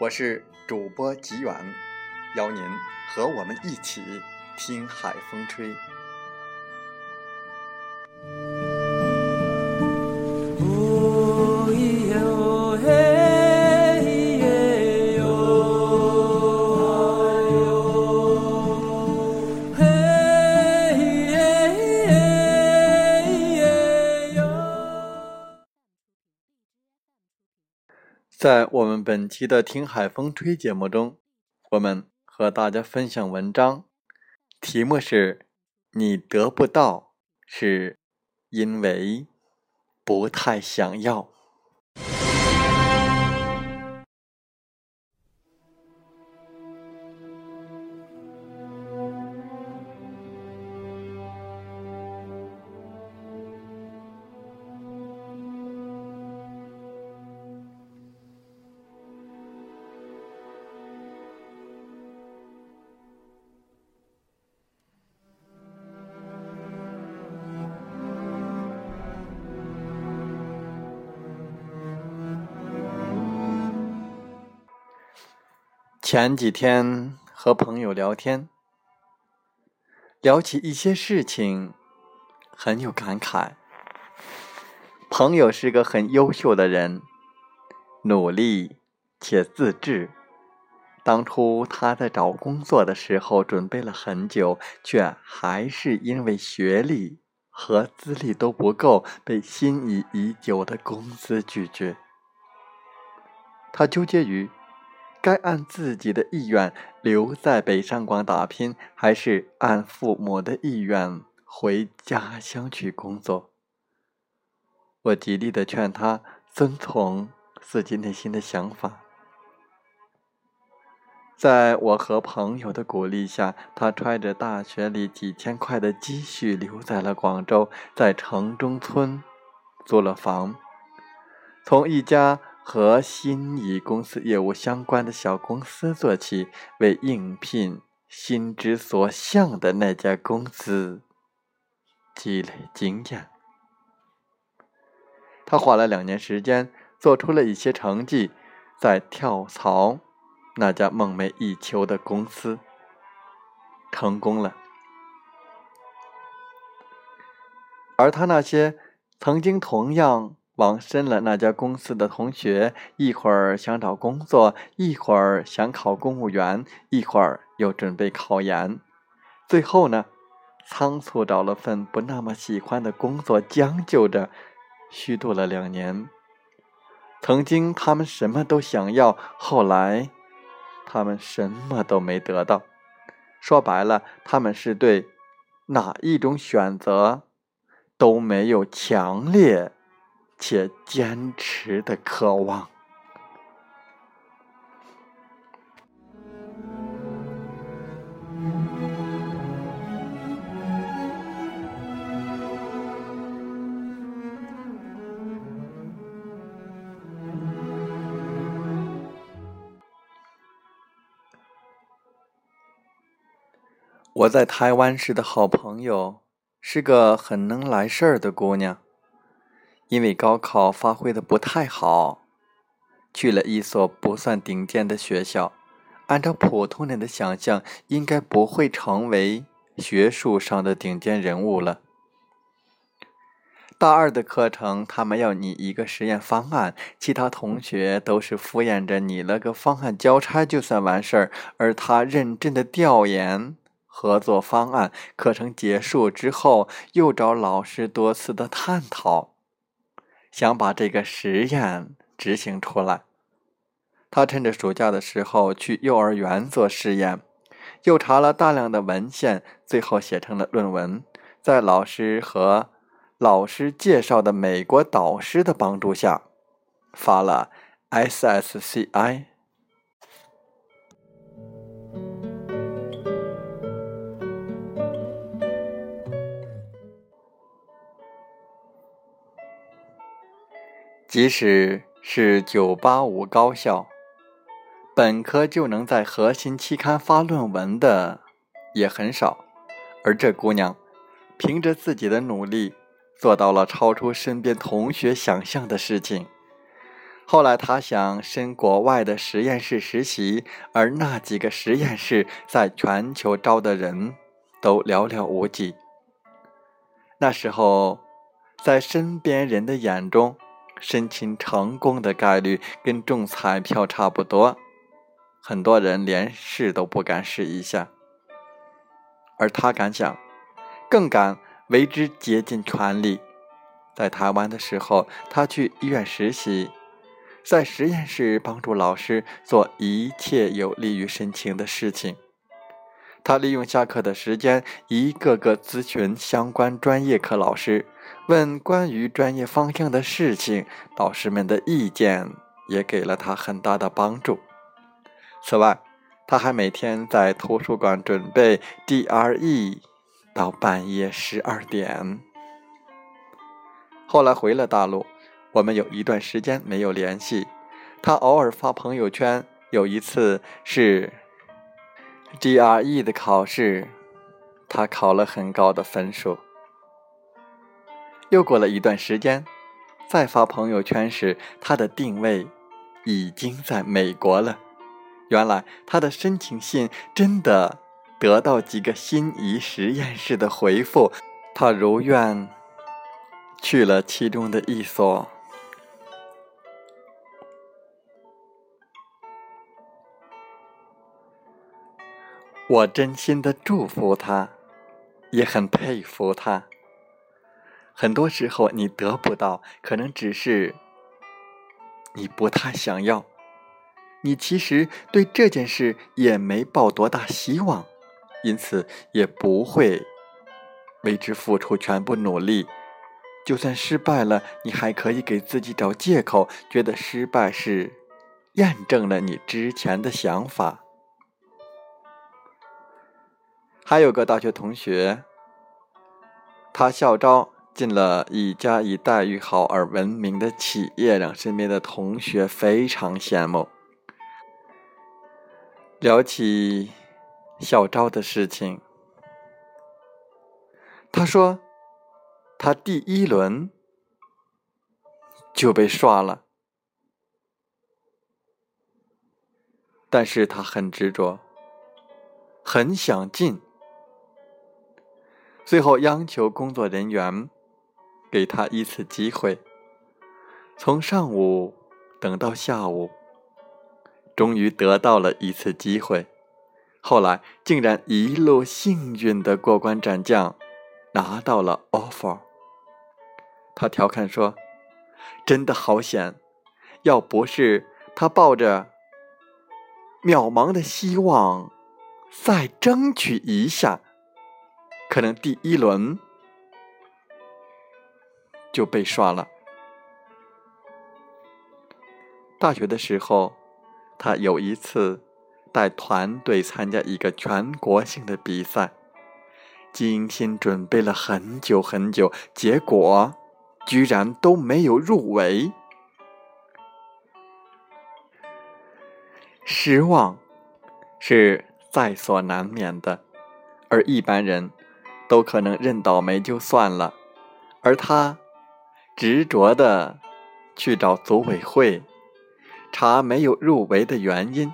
我是主播吉远。邀您和我们一起听海风吹。在我们本期的《听海风吹》节目中，我们。和大家分享文章，题目是“你得不到，是因为不太想要”。前几天和朋友聊天，聊起一些事情，很有感慨。朋友是个很优秀的人，努力且自制。当初他在找工作的时候，准备了很久，却还是因为学历和资历都不够，被心仪已久的公司拒绝。他纠结于。该按自己的意愿留在北上广打拼，还是按父母的意愿回家乡去工作？我极力的劝他遵从自己内心的想法。在我和朋友的鼓励下，他揣着大学里几千块的积蓄留在了广州，在城中村租了房，从一家。和心仪公司业务相关的小公司做起，为应聘心之所向的那家公司积累经验。他花了两年时间，做出了一些成绩，在跳槽那家梦寐以求的公司成功了。而他那些曾经同样。往深了那家公司的同学，一会儿想找工作，一会儿想考公务员，一会儿又准备考研，最后呢，仓促找了份不那么喜欢的工作，将就着虚度了两年。曾经他们什么都想要，后来他们什么都没得到。说白了，他们是对哪一种选择都没有强烈。且坚持的渴望。我在台湾时的好朋友，是个很能来事儿的姑娘。因为高考发挥的不太好，去了一所不算顶尖的学校。按照普通人的想象，应该不会成为学术上的顶尖人物了。大二的课程，他们要拟一个实验方案，其他同学都是敷衍着拟了个方案交差就算完事儿，而他认真的调研合作方案。课程结束之后，又找老师多次的探讨，想把这个实验执行出来。他趁着暑假的时候去幼儿园做试验，又查了大量的文献，最后写成了论文，在老师和。老师介绍的美国导师的帮助下，发了 SSCI。即使是985高校，本科就能在核心期刊发论文的也很少，而这姑娘凭着自己的努力。做到了超出身边同学想象的事情。后来，他想申国外的实验室实习，而那几个实验室在全球招的人都寥寥无几。那时候，在身边人的眼中，申请成功的概率跟中彩票差不多，很多人连试都不敢试一下。而他敢想，更敢。为之竭尽全力。在台湾的时候，他去医院实习，在实验室帮助老师做一切有利于申请的事情。他利用下课的时间，一个个咨询相关专业课老师，问关于专业方向的事情。导师们的意见也给了他很大的帮助。此外，他还每天在图书馆准备 DRE。到半夜十二点，后来回了大陆，我们有一段时间没有联系。他偶尔发朋友圈，有一次是 GRE 的考试，他考了很高的分数。又过了一段时间，再发朋友圈时，他的定位已经在美国了。原来他的申请信真的。得到几个心仪实验室的回复，他如愿去了其中的一所。我真心的祝福他，也很佩服他。很多时候，你得不到，可能只是你不太想要，你其实对这件事也没抱多大希望。因此也不会为之付出全部努力，就算失败了，你还可以给自己找借口，觉得失败是验证了你之前的想法。还有个大学同学，他校招进了一家以待遇好而闻名的企业，让身边的同学非常羡慕。聊起。校招的事情，他说，他第一轮就被刷了，但是他很执着，很想进，最后央求工作人员给他一次机会，从上午等到下午，终于得到了一次机会。后来竟然一路幸运的过关斩将，拿到了 offer。他调侃说：“真的好险，要不是他抱着渺茫的希望再争取一下，可能第一轮就被刷了。”大学的时候，他有一次。带团队参加一个全国性的比赛，精心准备了很久很久，结果居然都没有入围，失望是在所难免的，而一般人都可能认倒霉就算了，而他执着的去找组委会查没有入围的原因。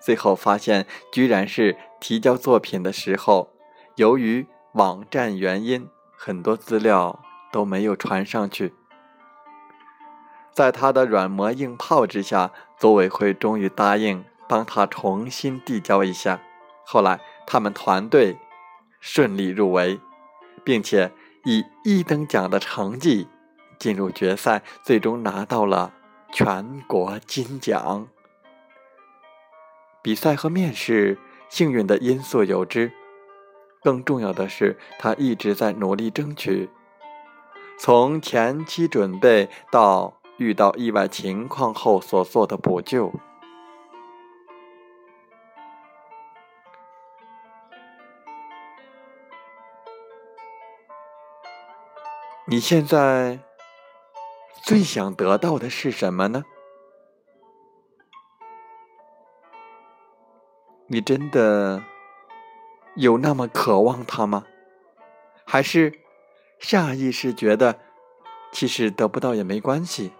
最后发现，居然是提交作品的时候，由于网站原因，很多资料都没有传上去。在他的软磨硬泡之下，组委会终于答应帮他重新递交一下。后来，他们团队顺利入围，并且以一等奖的成绩进入决赛，最终拿到了全国金奖。比赛和面试，幸运的因素有之，更重要的是，他一直在努力争取。从前期准备到遇到意外情况后所做的补救。你现在最想得到的是什么呢？你真的有那么渴望他吗？还是下意识觉得其实得不到也没关系？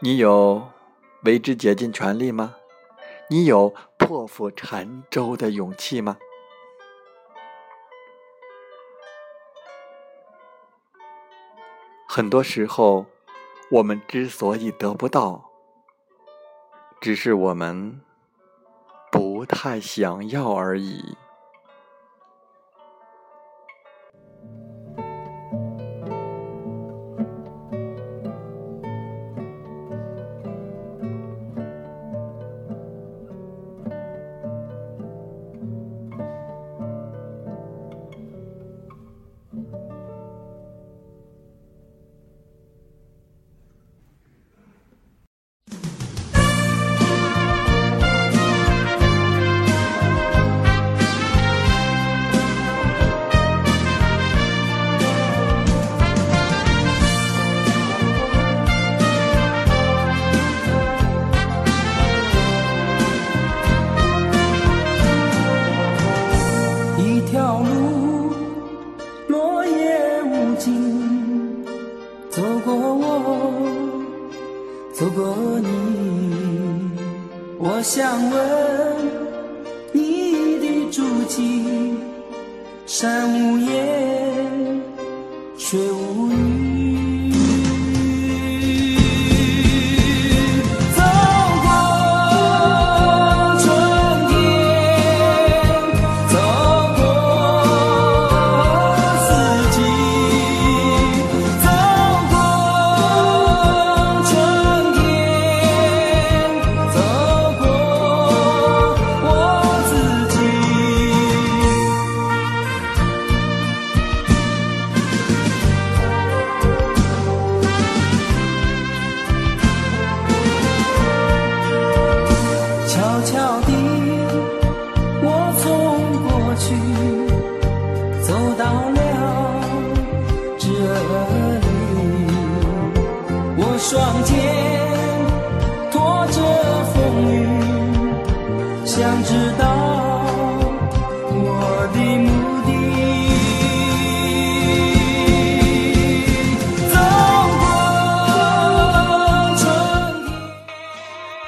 你有为之竭尽全力吗？你有破釜沉舟的勇气吗？很多时候，我们之所以得不到，只是我们不太想要而已。我想问你的足迹，山无言，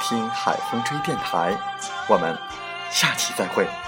听海风吹电台”。我们下期再会。